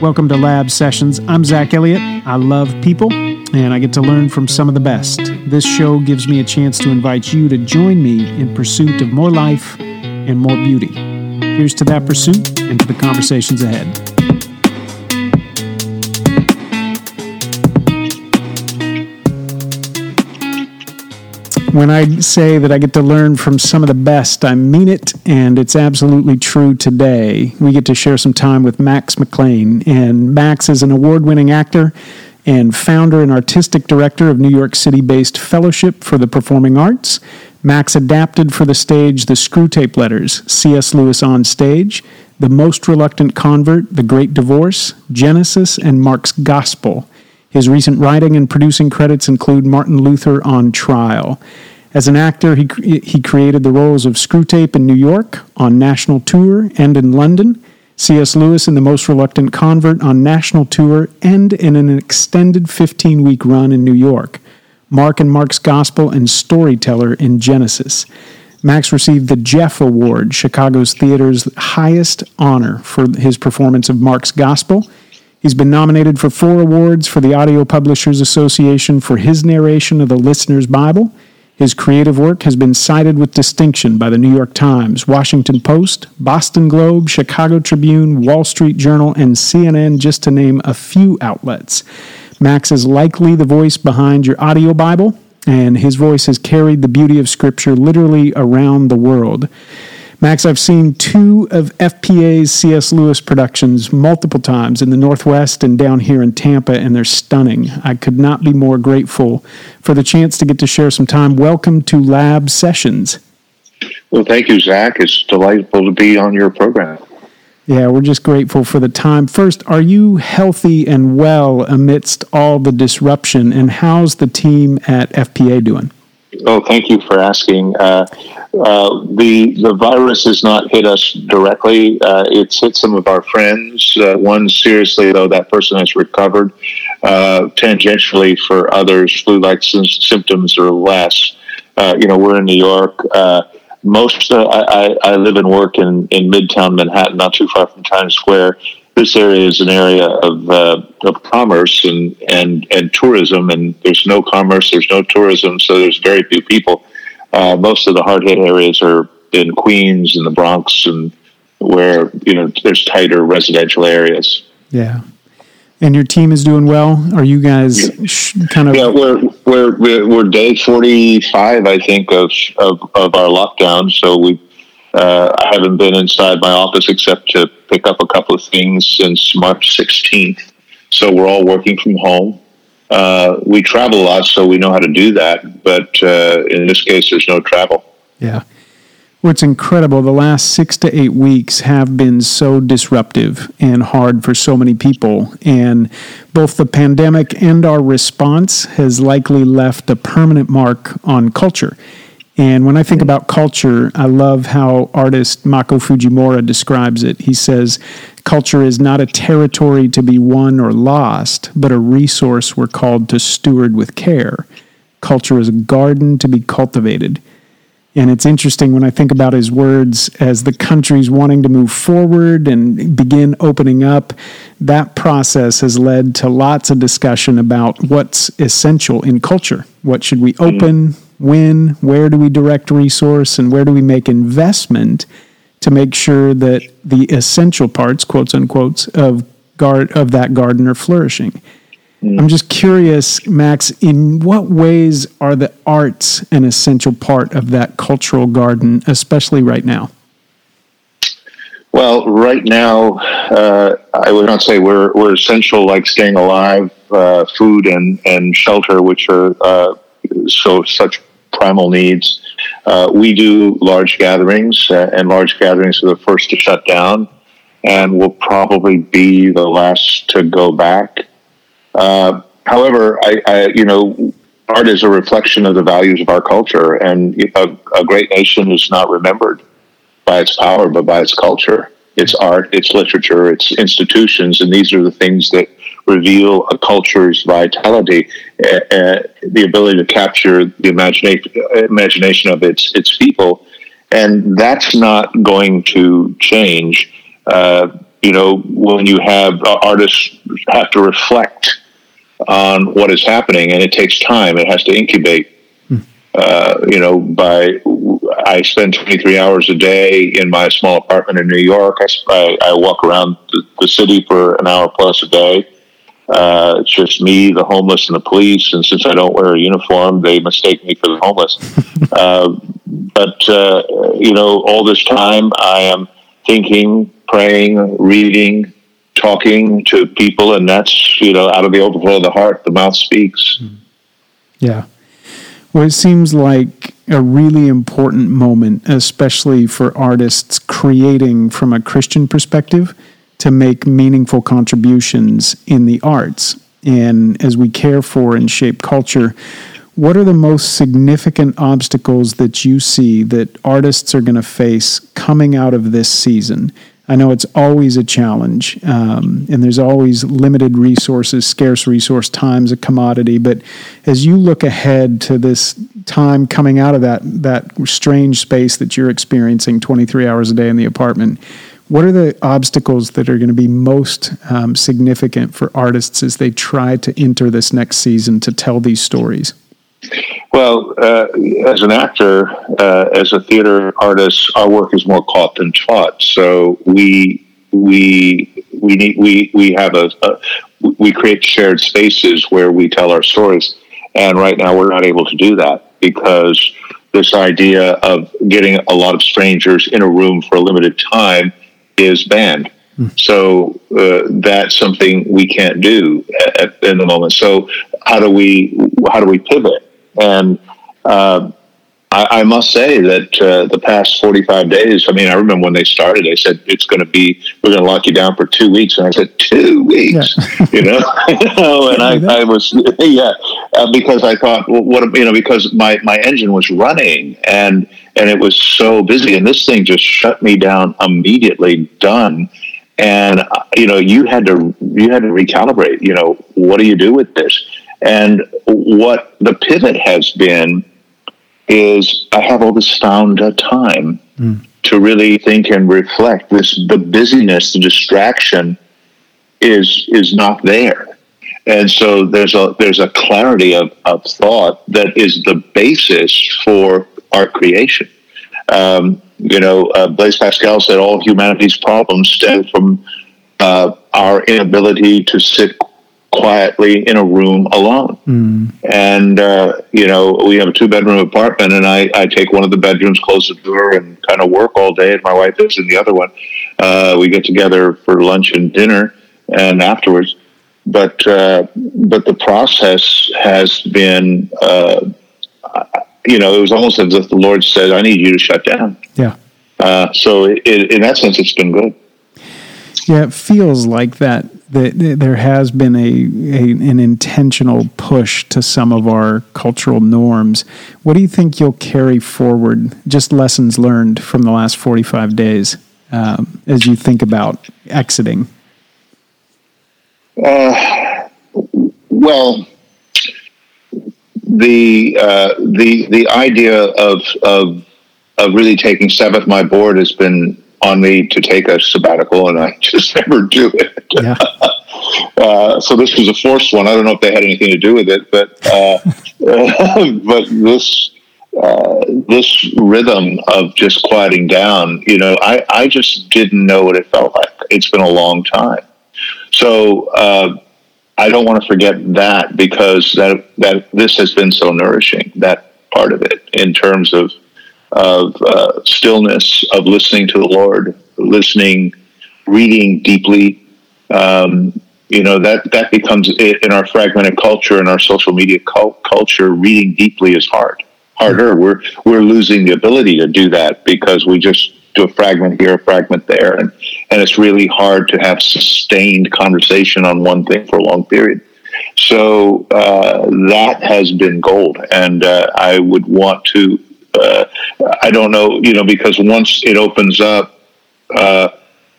Welcome to Lab Sessions. I'm Zach Elliott. I love people and I get to learn from some of the best. This show gives me a chance to invite you to join me in pursuit of more life and more beauty. Here's to that pursuit and to the conversations ahead. When I say that I get to learn from some of the best, I mean it, and it's absolutely true today. We get to share some time with Max McLean, and Max is an award winning actor and founder and artistic director of New York City based Fellowship for the Performing Arts. Max adapted for the stage the Screwtape Letters, C.S. Lewis on Stage, The Most Reluctant Convert, The Great Divorce, Genesis, and Mark's Gospel. His recent writing and producing credits include Martin Luther on Trial. As an actor, he, he created the roles of Screwtape in New York, on national tour, and in London. C.S. Lewis in The Most Reluctant Convert on national tour and in an extended 15 week run in New York. Mark and Mark's Gospel and Storyteller in Genesis. Max received the Jeff Award, Chicago's theater's highest honor, for his performance of Mark's Gospel. He's been nominated for four awards for the Audio Publishers Association for his narration of the Listener's Bible. His creative work has been cited with distinction by the New York Times, Washington Post, Boston Globe, Chicago Tribune, Wall Street Journal, and CNN, just to name a few outlets. Max is likely the voice behind your audio Bible, and his voice has carried the beauty of Scripture literally around the world. Max, I've seen two of FPA's C.S. Lewis productions multiple times in the Northwest and down here in Tampa, and they're stunning. I could not be more grateful for the chance to get to share some time. Welcome to Lab Sessions. Well, thank you, Zach. It's delightful to be on your program. Yeah, we're just grateful for the time. First, are you healthy and well amidst all the disruption, and how's the team at FPA doing? Oh, thank you for asking. Uh, uh, the the virus has not hit us directly. Uh, it's hit some of our friends. Uh, one seriously, though, that person has recovered. Uh, tangentially, for others, flu-like symptoms are less. Uh, you know, we're in New York. most I, I, live and work in, in Midtown Manhattan, not too far from Times Square this area is an area of, of commerce and, and, and tourism, and there's no commerce, there's no tourism, so there's very few people. Uh, most of the hard hit areas are in Queens and the Bronx, and where you know there's tighter residential areas. Yeah, and your team is doing well. Are you guys yeah. kind of? Yeah, we're we're we're day forty five, I think, of, of of our lockdown. So we uh, I haven't been inside my office except to pick up a couple of things since March 16th. So we're all working from home. Uh, we travel a lot, so we know how to do that. But uh, in this case, there's no travel. Yeah. What's incredible, the last six to eight weeks have been so disruptive and hard for so many people. And both the pandemic and our response has likely left a permanent mark on culture. And when I think about culture, I love how artist Mako Fujimura describes it. He says, Culture is not a territory to be won or lost, but a resource we're called to steward with care. Culture is a garden to be cultivated. And it's interesting when I think about his words as the country's wanting to move forward and begin opening up. That process has led to lots of discussion about what's essential in culture. What should we mm-hmm. open? When, where do we direct resource, and where do we make investment to make sure that the essential parts, quotes unquote, of guard of that garden are flourishing. Mm. I'm just curious, Max, in what ways are the arts an essential part of that cultural garden, especially right now? Well, right now, uh, I would not say we're we're essential like staying alive, uh, food and and shelter, which are uh, so such primal needs. Uh, we do large gatherings, uh, and large gatherings are the first to shut down, and will probably be the last to go back. Uh, however, I, I, you know, art is a reflection of the values of our culture, and a, a great nation is not remembered by its power, but by its culture. It's art, it's literature, it's institutions, and these are the things that reveal a culture's vitality, uh, uh, the ability to capture the imagination imagination of its its people, and that's not going to change. Uh, you know, when you have uh, artists have to reflect on what is happening, and it takes time. It has to incubate. Hmm. Uh, you know, by I spend 23 hours a day in my small apartment in New York. I, I, I walk around the, the, city for an hour plus a day. Uh, it's just me, the homeless, and the police. And since I don't wear a uniform, they mistake me for the homeless. uh, but uh, you know, all this time I am thinking, praying, reading, talking to people, and that's you know out of the overflow of the heart, the mouth speaks. Yeah. Well, it seems like a really important moment, especially for artists creating from a Christian perspective to make meaningful contributions in the arts. And as we care for and shape culture, what are the most significant obstacles that you see that artists are going to face coming out of this season? I know it's always a challenge, um, and there's always limited resources, scarce resource, time's a commodity. But as you look ahead to this time coming out of that that strange space that you're experiencing 23 hours a day in the apartment, what are the obstacles that are going to be most um, significant for artists as they try to enter this next season to tell these stories? Well, uh, as an actor, uh, as a theater artist, our work is more caught than taught. So we we we need we we have a, a we create shared spaces where we tell our stories, and right now we're not able to do that because this idea of getting a lot of strangers in a room for a limited time is banned. Hmm. So uh, that's something we can't do at, in the moment. So how do we how do we pivot? And uh, I, I, must say that uh, the past 45 days, I mean, I remember when they started, they said, it's going to be, we're going to lock you down for two weeks. And I said, two weeks, yeah. you know? and I, I, was, yeah, uh, because I thought, well, what, you know, because my, my engine was running and, and it was so busy and this thing just shut me down immediately, done. And, uh, you know, you had to, you had to recalibrate, you know, what do you do with this? And what the pivot has been is I have all this found time mm. to really think and reflect. This the busyness, the distraction is is not there. And so there's a there's a clarity of, of thought that is the basis for art creation. Um, you know, uh, Blaise Pascal said all humanity's problems stem from uh, our inability to sit quietly in a room alone. Mm. And, uh, you know, we have a two bedroom apartment, and I, I take one of the bedrooms, close the door, and kind of work all day. And my wife is in the other one. Uh, we get together for lunch and dinner and afterwards. But, uh, but the process has been, uh, you know, it was almost as if the Lord said, I need you to shut down. Yeah. Uh, so it, in that sense, it's been good. Yeah, it feels like that that there has been a, a, an intentional push to some of our cultural norms. What do you think you'll carry forward? Just lessons learned from the last forty five days um, as you think about exiting. Uh, well, the uh, the the idea of of of really taking Sabbath my board has been on me to take a sabbatical, and I just never do it. Yeah. uh, so this was a forced one. I don't know if they had anything to do with it, but uh, but this uh, this rhythm of just quieting down, you know, I I just didn't know what it felt like. It's been a long time, so. I don't want to forget that because that that this has been so nourishing. That part of it, in terms of of uh, stillness, of listening to the Lord, listening, reading deeply. Um, you know that that becomes in our fragmented culture and our social media culture. Reading deeply is hard, harder. We're we're losing the ability to do that because we just do a fragment here, a fragment there, and and it's really hard to have sustained conversation on one thing for a long period. So uh, that has been gold, and uh, I would want to uh, I don't know, you know, because once it opens up, uh,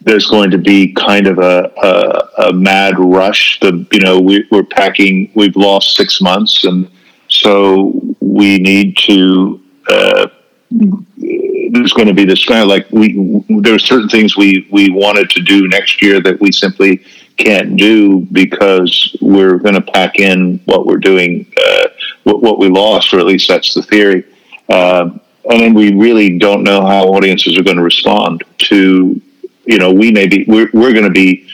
there's going to be kind of a, a, a mad rush. The you know we, we're packing. We've lost six months, and so we need to uh, there's going to be this kind of like we there are certain things we we wanted to do next year that we simply can't do because we're going to pack in what we're doing, uh, what, what, we lost, or at least that's the theory. Uh, and then we really don't know how audiences are going to respond to, you know, we may be, we're, we're going to be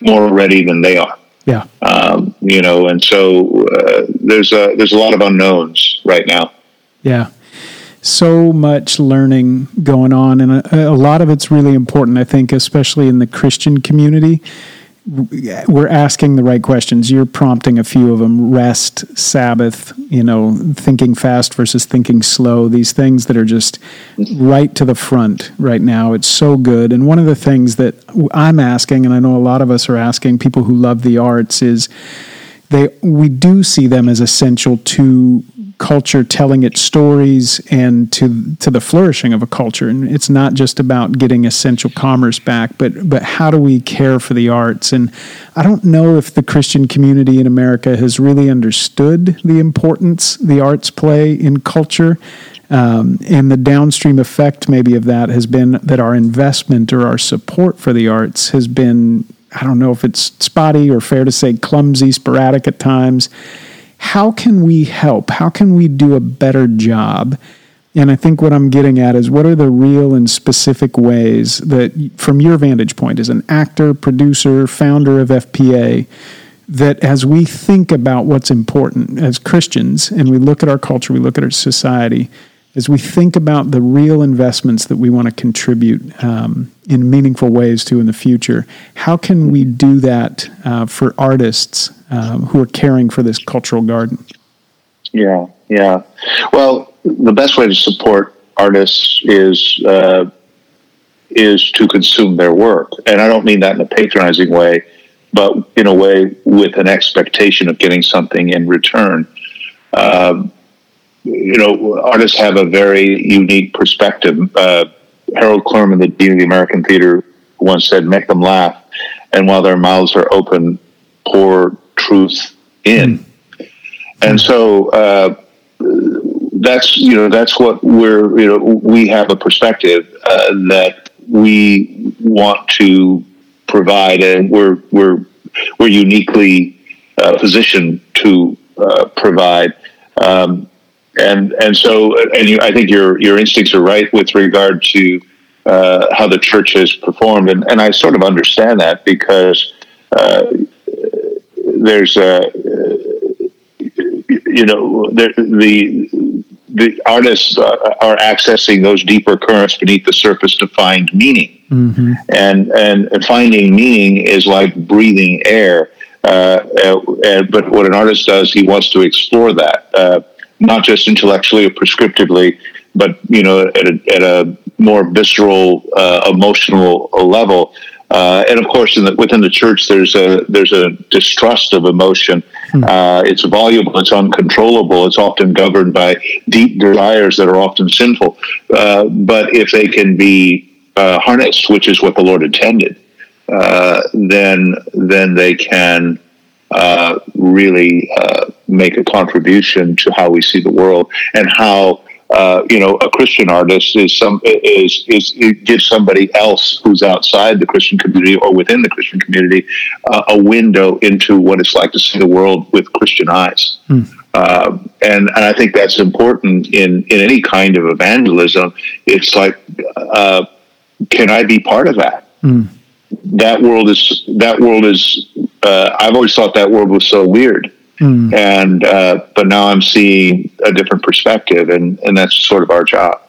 more ready than they are. Yeah. Um, you know, and so uh, there's a, there's a lot of unknowns right now. Yeah so much learning going on, and a, a, lot of it's really important, I think, especially in the Christian community we're asking the right questions. You're prompting a few of them rest, Sabbath, you know, thinking fast versus thinking slow, these things that are just right to the front right now. It's so good. And one of the things that I'm asking, and I know a lot of us are asking people who love the arts, is they we do see them as essential to culture telling its stories and to to the flourishing of a culture. And it's not just about getting essential commerce back but but how do we care for the arts? And I don't know if the Christian community in America has really understood the importance the arts play in culture. Um, and the downstream effect maybe of that has been that our investment or our support for the arts has been I don't know if it's spotty or fair to say clumsy sporadic at times how can we help? How can we do a better job? And I think what I'm getting at is what are the real and specific ways that, from your vantage point as an actor, producer, founder of FPA, that as we think about what's important as Christians and we look at our culture, we look at our society, as we think about the real investments that we want to contribute um, in meaningful ways to in the future, how can we do that uh, for artists um, who are caring for this cultural garden? Yeah, yeah. Well, the best way to support artists is uh, is to consume their work, and I don't mean that in a patronizing way, but in a way with an expectation of getting something in return. Um, you know, artists have a very unique perspective. Uh, Harold Clurman, the dean of the American Theater, once said, "Make them laugh, and while their mouths are open, pour truth in." Mm. And so uh, that's you know that's what we're you know we have a perspective uh, that we want to provide, and we're we're we're uniquely uh, positioned to uh, provide. Um, and and so and you, I think your your instincts are right with regard to uh, how the church has performed, and, and I sort of understand that because uh, there's a you know the the, the artists are accessing those deeper currents beneath the surface to find meaning, mm-hmm. and, and and finding meaning is like breathing air. Uh, uh, but what an artist does, he wants to explore that. Not just intellectually or prescriptively, but you know, at a, at a more visceral, uh, emotional level. Uh, and of course, the, within the church, there's a there's a distrust of emotion. Hmm. Uh, it's voluble, it's uncontrollable, it's often governed by deep desires that are often sinful. Uh, but if they can be uh, harnessed, which is what the Lord intended, uh, then then they can uh, really uh, make a contribution to how we see the world and how uh, you know a Christian artist is some is is gives somebody else who's outside the Christian community or within the Christian community uh, a window into what it's like to see the world with Christian eyes. Hmm. Uh, and, and I think that's important in, in any kind of evangelism. It's like, uh, can I be part of that? Hmm that world is that world is. Uh, I've always thought that world was so weird, mm. and uh, but now I'm seeing a different perspective, and and that's sort of our job.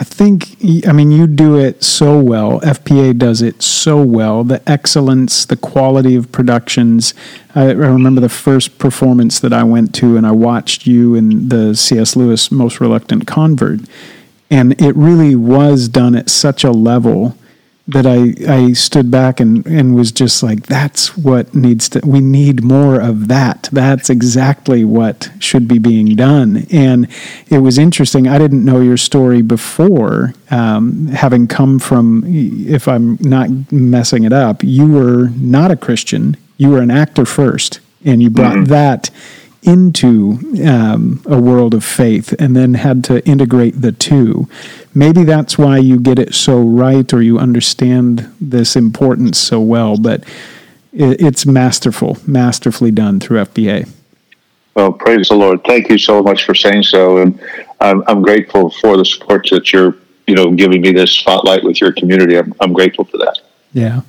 I think, I mean, you do it so well. FPA does it so well. The excellence, the quality of productions. I, remember the first performance that I went to, and I watched you in the C.S. Lewis Most Reluctant Convert. And it really was done at such a level that I, I stood back and, and was just like, that's what needs to, we need more of that. That's exactly what should be being done. And it was interesting. I didn't know your story before, um, having come from, if I'm not messing it up, you were not a Christian. You were an actor first, and you brought mm-hmm. that into um, a world of faith and then had to integrate the two. Maybe that's why you get it so right or you understand this importance so well, but it, it's masterful, masterfully done through FPA. Well, praise the Lord. Thank you so much for saying so. And I'm, I'm grateful for the support that you're, you know, giving me this spotlight with your community. I'm, I'm grateful for that. Yeah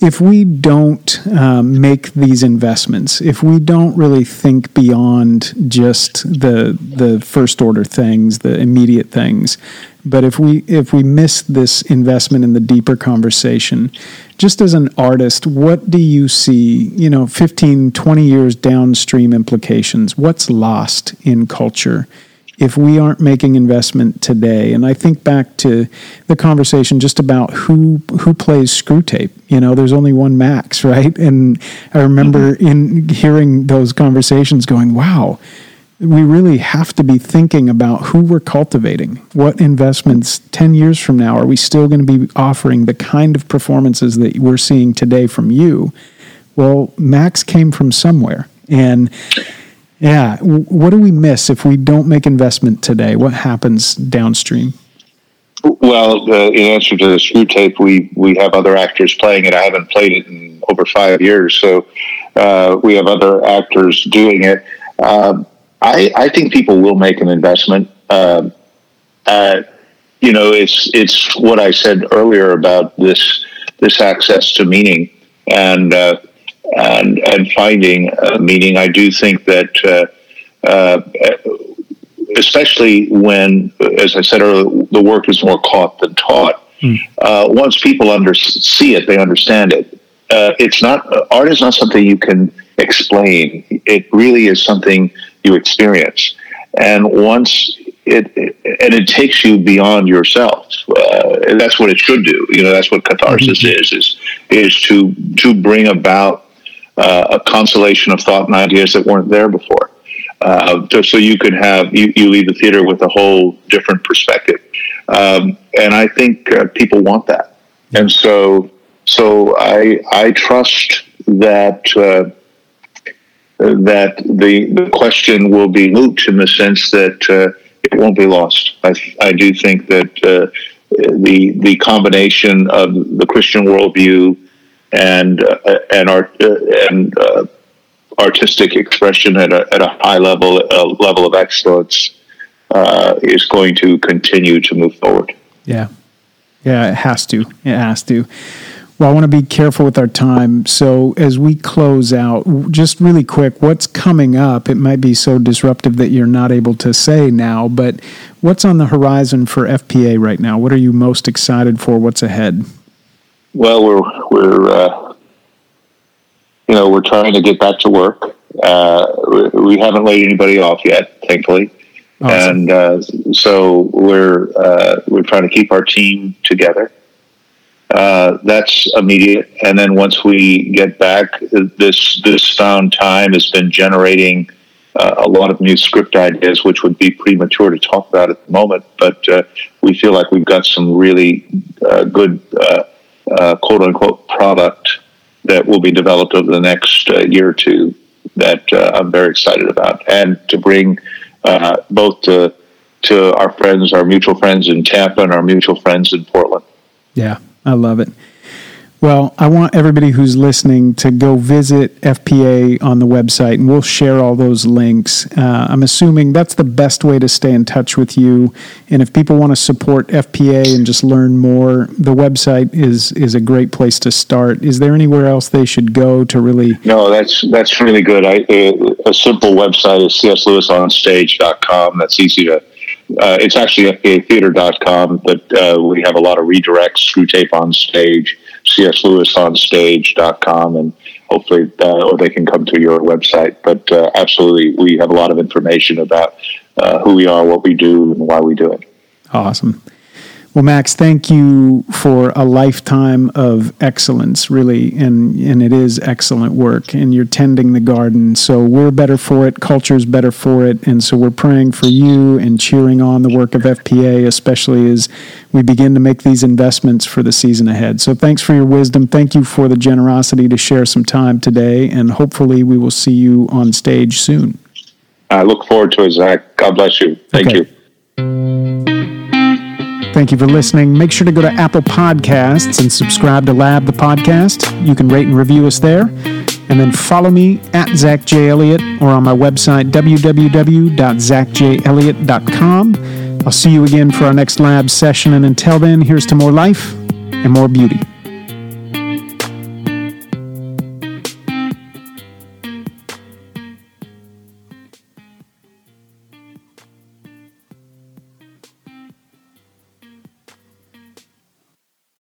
if we don't um, make these investments, if we don't really think beyond just the the first order things, the immediate things, but if we if we miss this investment in the deeper conversation, just as an artist, what do you see, you know, 15, 20 years downstream implications? What's lost in culture? If we aren't making investment today. And i think back to the conversation just about who who plays Screwtape. You know there's only one max right? And i remember mm-hmm. in hearing those conversations going wow we really have to be thinking about who we're cultivating. What investments 10 years from now are we still going to be offering the kind of performances that we're seeing today from you? Well max came from somewhere. And yeah. What do we miss if we don't make investment today? What happens downstream? Well, uh, in answer to the Screwtape, we we have other actors playing it. I haven't played it in over five years, so uh, we have other actors doing it. Uh, I I think people will make an investment. Um, uh, you know, it's it's what I said earlier about this this access to meaning and uh, and and finding meaning. I do think that, uh, uh, especially when, as I said earlier, the work is more caught than taught. Mm. Uh, once people under see it, they understand it. Uh, it's not art is not something you can explain. It really is something you experience, and once it, it, and it takes you beyond yourself. Uh, and that's what it should do. You know, that's what catharsis mm-hmm. is, is, is to, to bring about a constellation of thought and ideas that weren't there before. Uh, just so you could have you, you leave the theater with a whole different perspective, um, and I think uh, people want that, and so so I I trust that uh, that the the question will be moot in the sense that uh, it won't be lost. I I do think that uh, the the combination of the Christian worldview and uh, and art uh, and uh, artistic expression at a, at a high level a level of excellence uh, is going to continue to move forward. Yeah, yeah, it has to. It has to. Well, I want to be careful with our time. So, as we close out, just really quick, what's coming up? It might be so disruptive that you're not able to say now, but what's on the horizon for FPA right now? What are you most excited for? What's ahead? Well, we're we're uh, you know we're trying to get back to work. Uh, we haven't laid anybody off yet, thankfully, awesome. and uh, so we're uh, we're trying to keep our team together. Uh, that's immediate, and then once we get back, this this found time has been generating. Uh, a lot of new script ideas, which would be premature to talk about at the moment. But uh, we feel like we've got some really uh, good uh, quote unquote product that will be developed over the next uh, year or two that uh, I'm very excited about, and to bring uh, both to to our friends, our mutual friends in Tampa, and our mutual friends in Portland. Yeah, I love it. Well, I want everybody who's listening to go visit FPA on the website, and we'll share all those links. Uh, I'm assuming that's the best way to stay in touch with you. And if people want to support FPA and just learn more, the website is is a great place to start. Is there anywhere else they should go to really? No, that's that's really good. I, a simple website is cslewisonstage.com. That's easy to. Uh, it's actually fpatheater.com, but uh, we have a lot of redirects, Screwtape on stage cslewisonstage.com and hopefully uh, or they can come to your website. But uh, absolutely we have a lot of information about uh, who we are what we do and why we do it. Awesome well, Max, thank you for a lifetime of excellence, really, and and it is excellent work. And you're tending the garden, so we're better for it. Culture's better for it, and so we're praying for you and cheering on the work of FPA, especially as we begin to make these investments for the season ahead. So, thanks for your wisdom. Thank you for the generosity to share some time today, and hopefully, we will see you on stage soon. I look forward to it, Zach. God bless you. Thank okay. you. Thank you for listening. Make sure to go to Apple Podcasts and subscribe to Lab the podcast. You can rate and review us there. And then follow me at Zach J. Elliott or on my website, www.zachjelliott.com. I'll see you again for our next lab session. And until then, here's to more life and more beauty.